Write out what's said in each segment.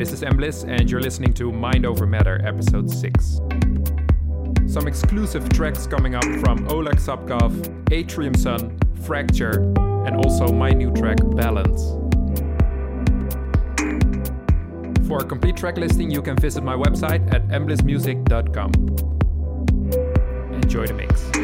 This is Embliss, and you're listening to Mind Over Matter, episode 6. Some exclusive tracks coming up from Oleg Zubkov, Atrium Sun, Phrakture, and also my new track, Balance. For a complete track listing, you can visit my website at emblissmusic.com. Enjoy the mix.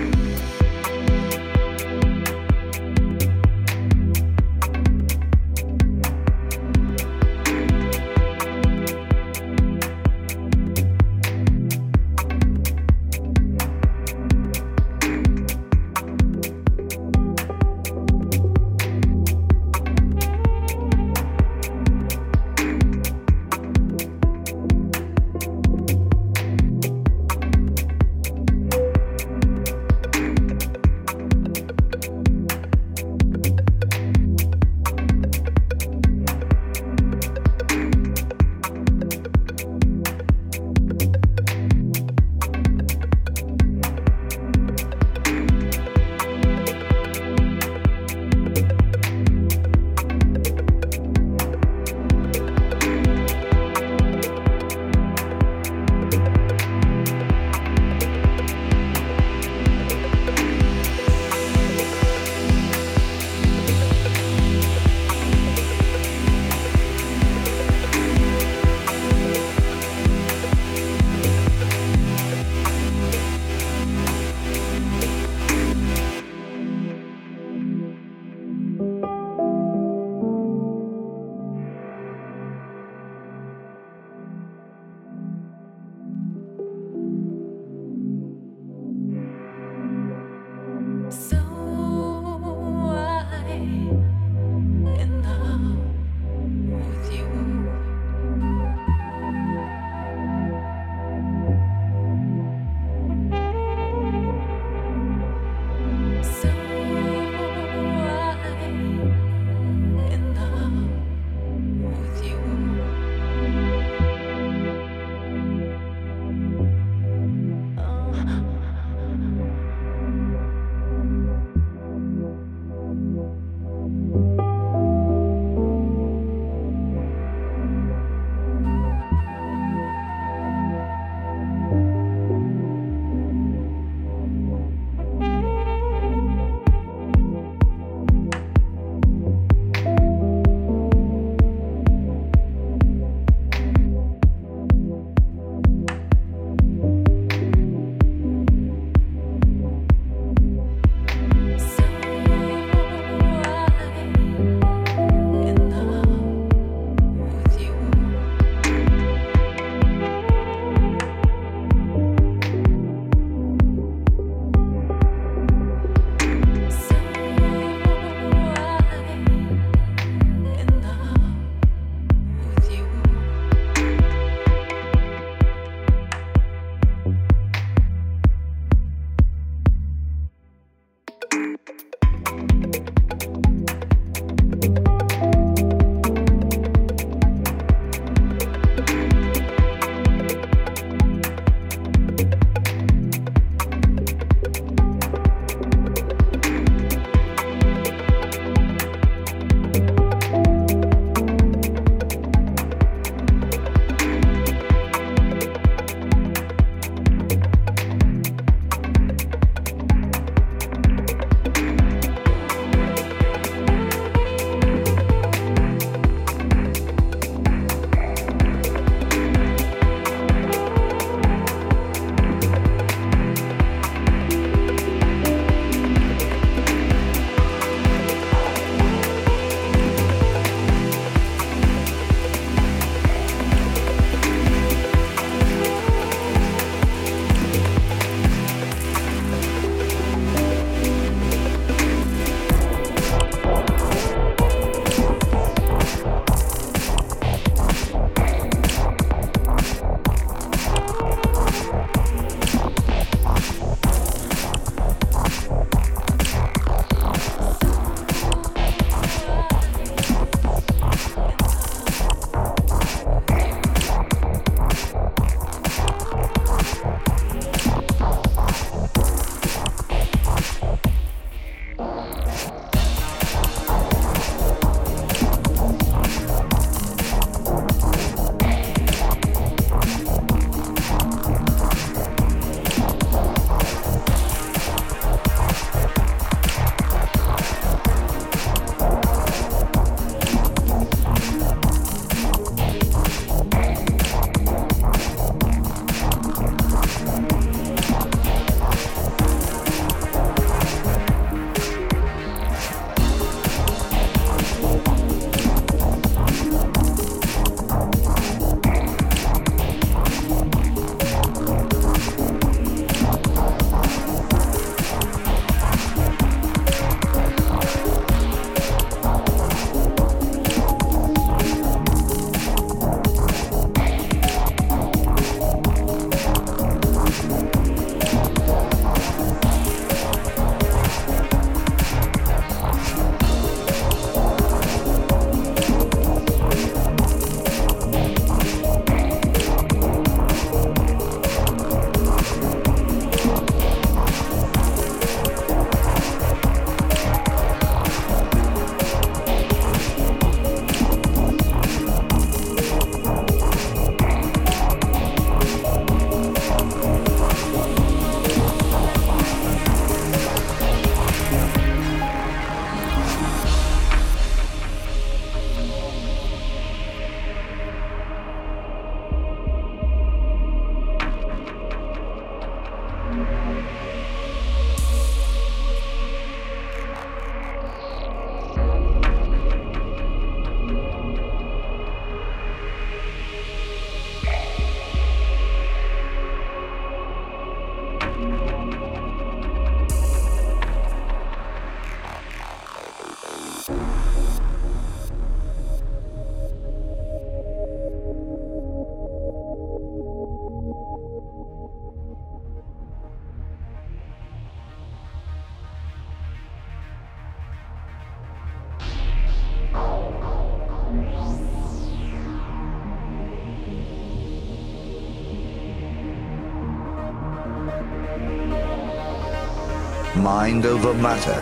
Mind Over Matter.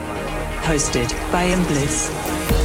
Hosted by Bliss. Bliss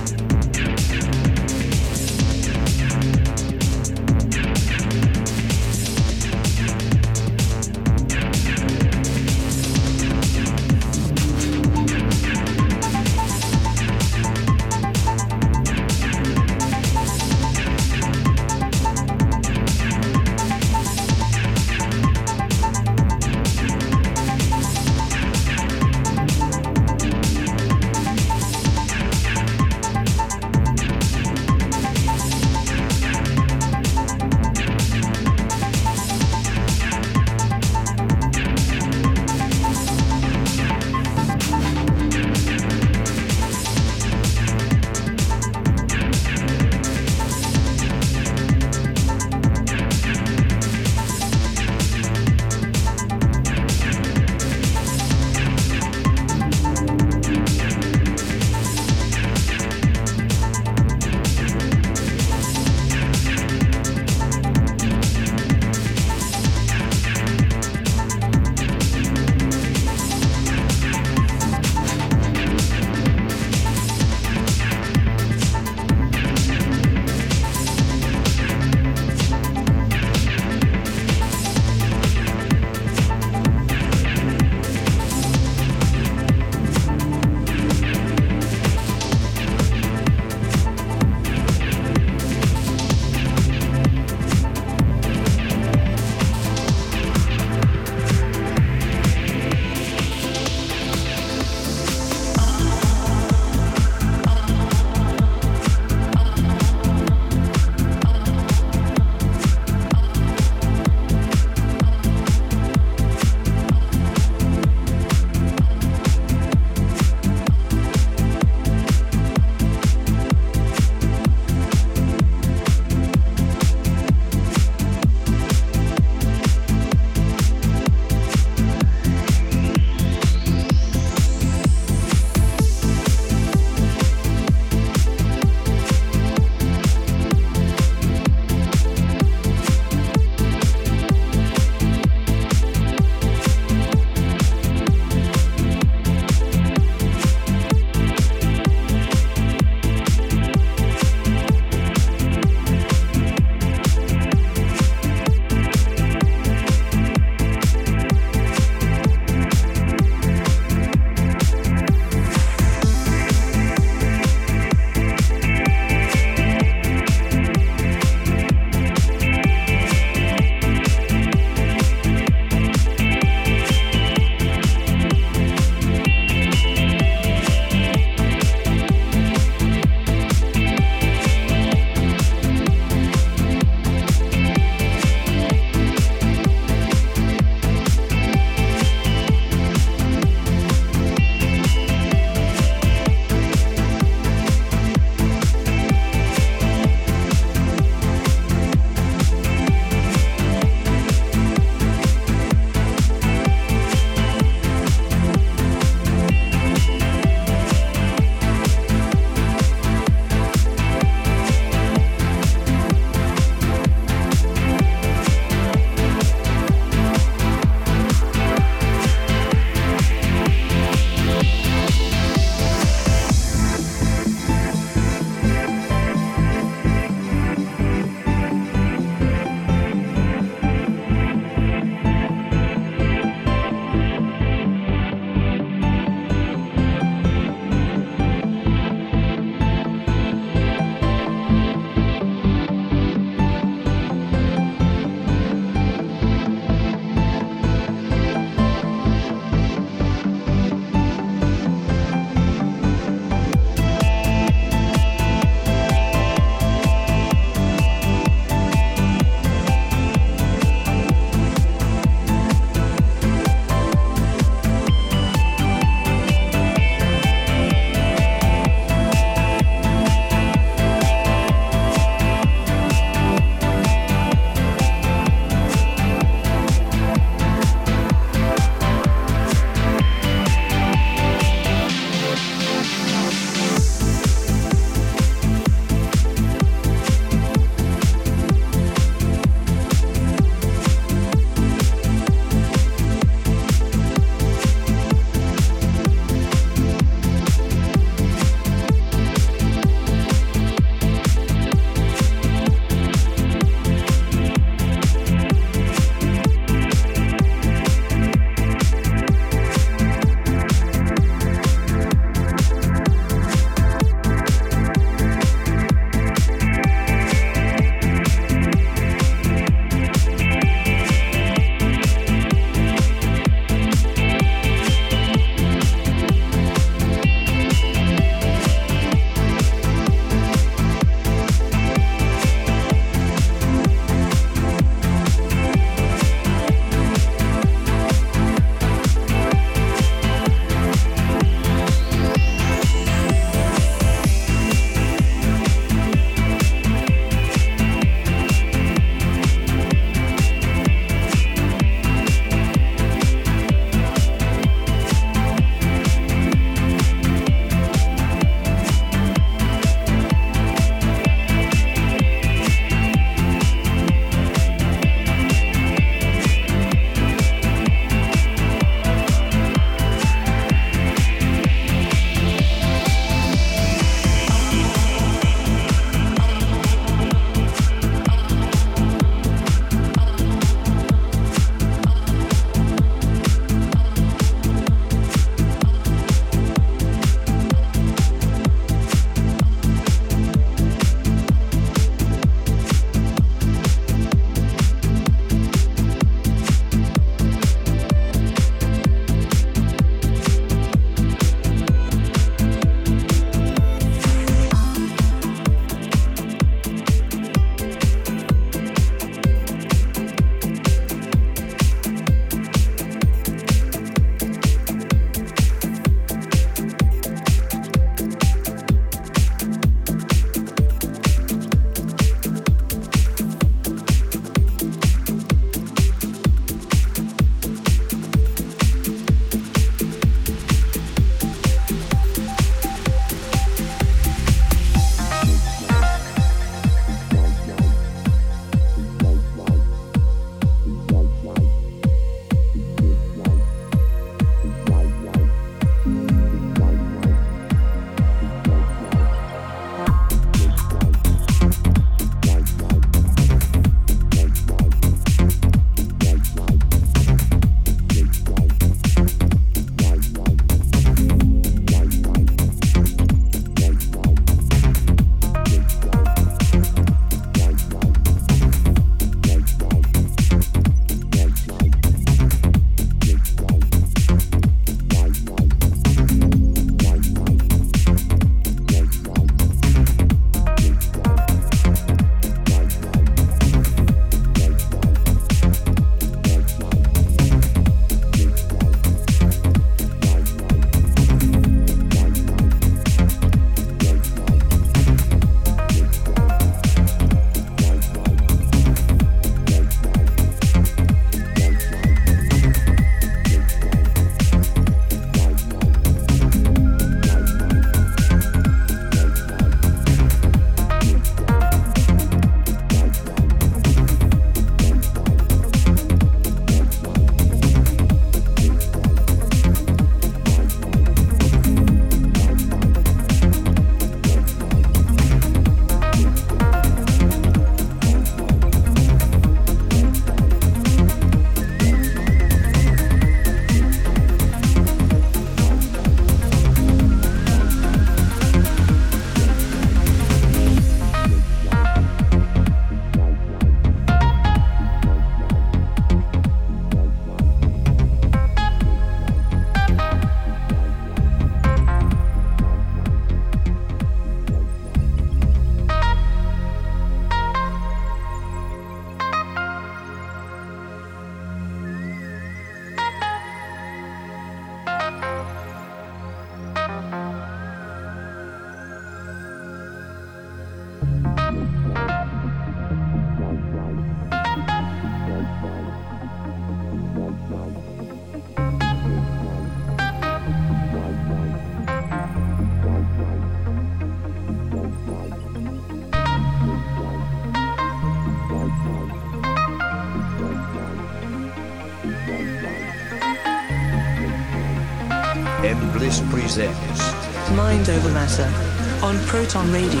Radio.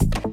you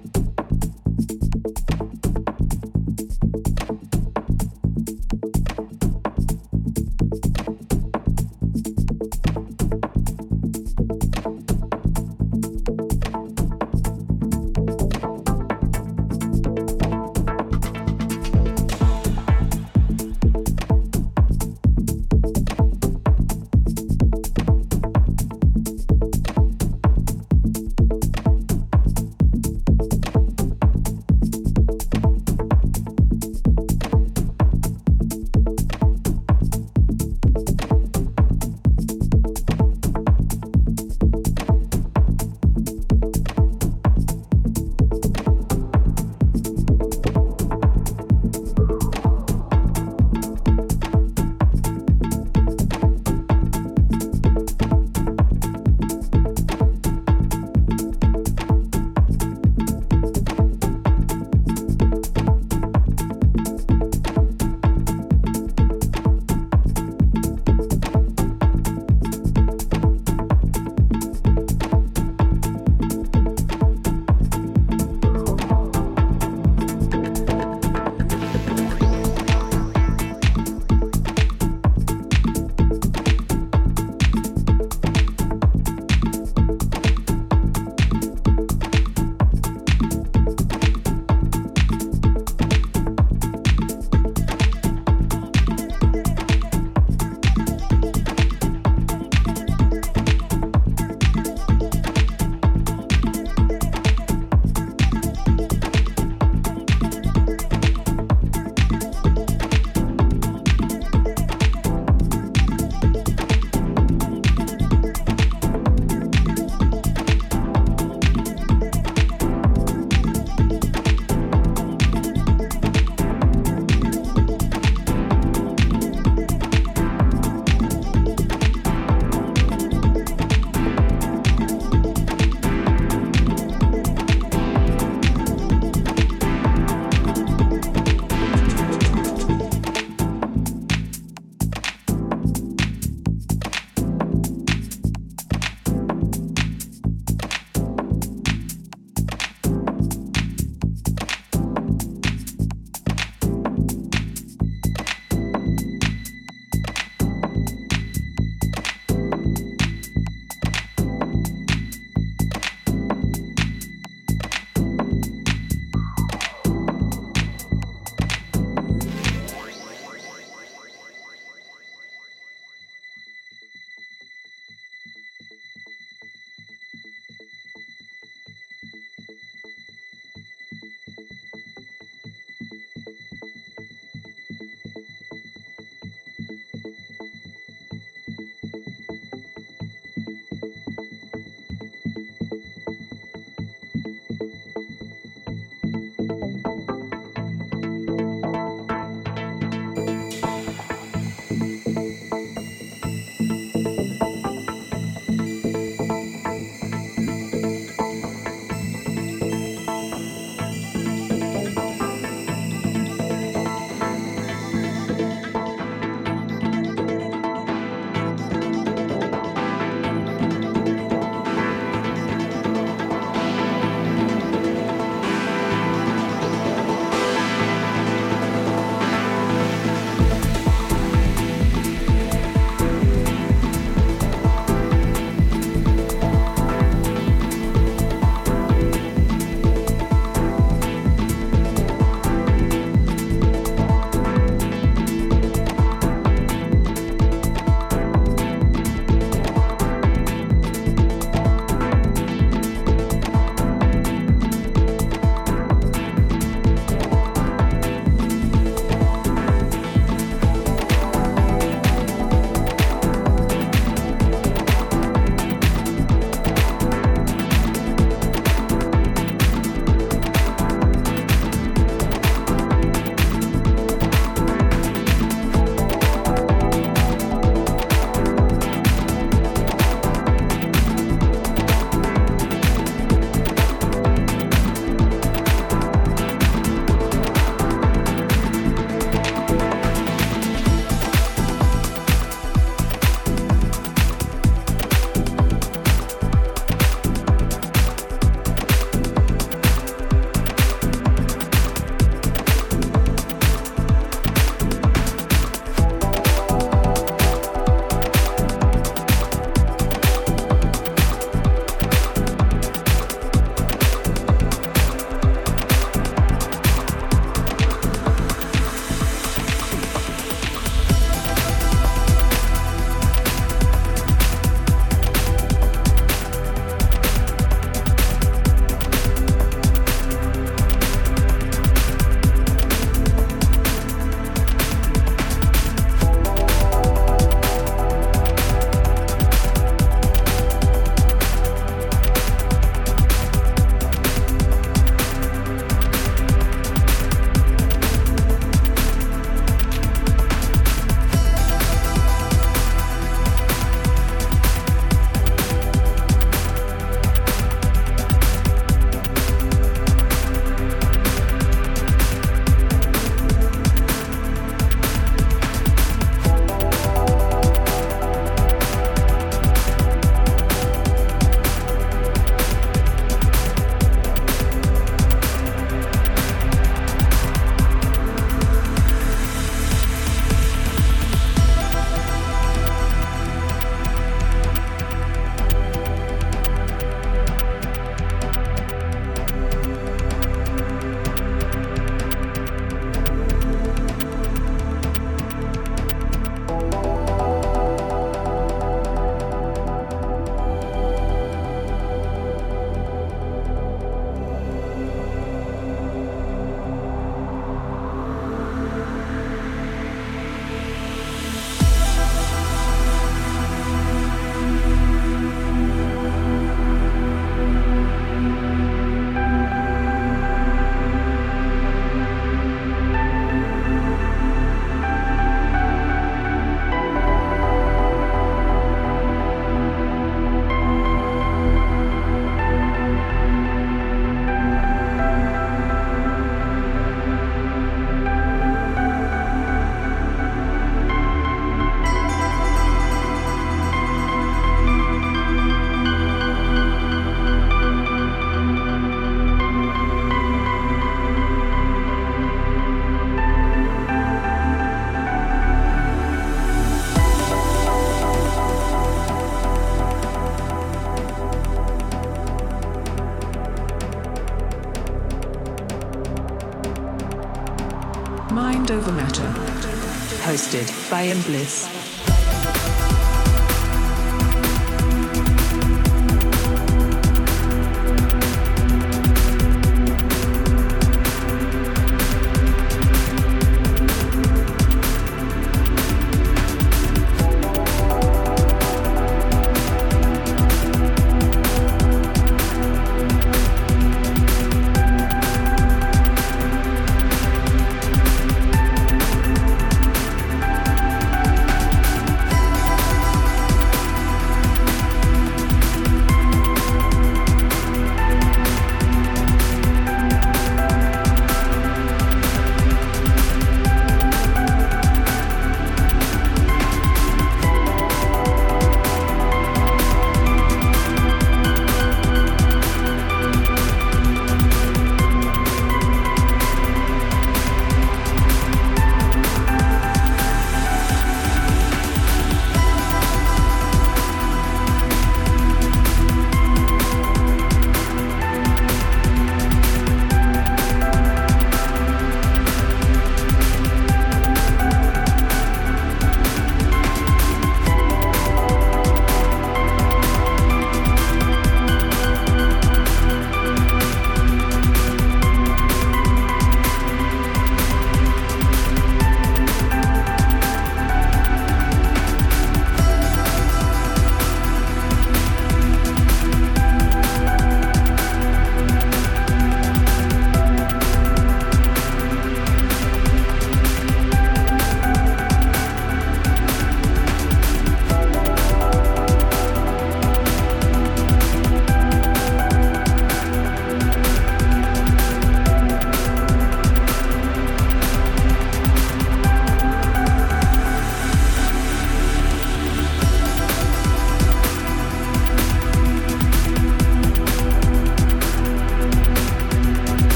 by Embliss.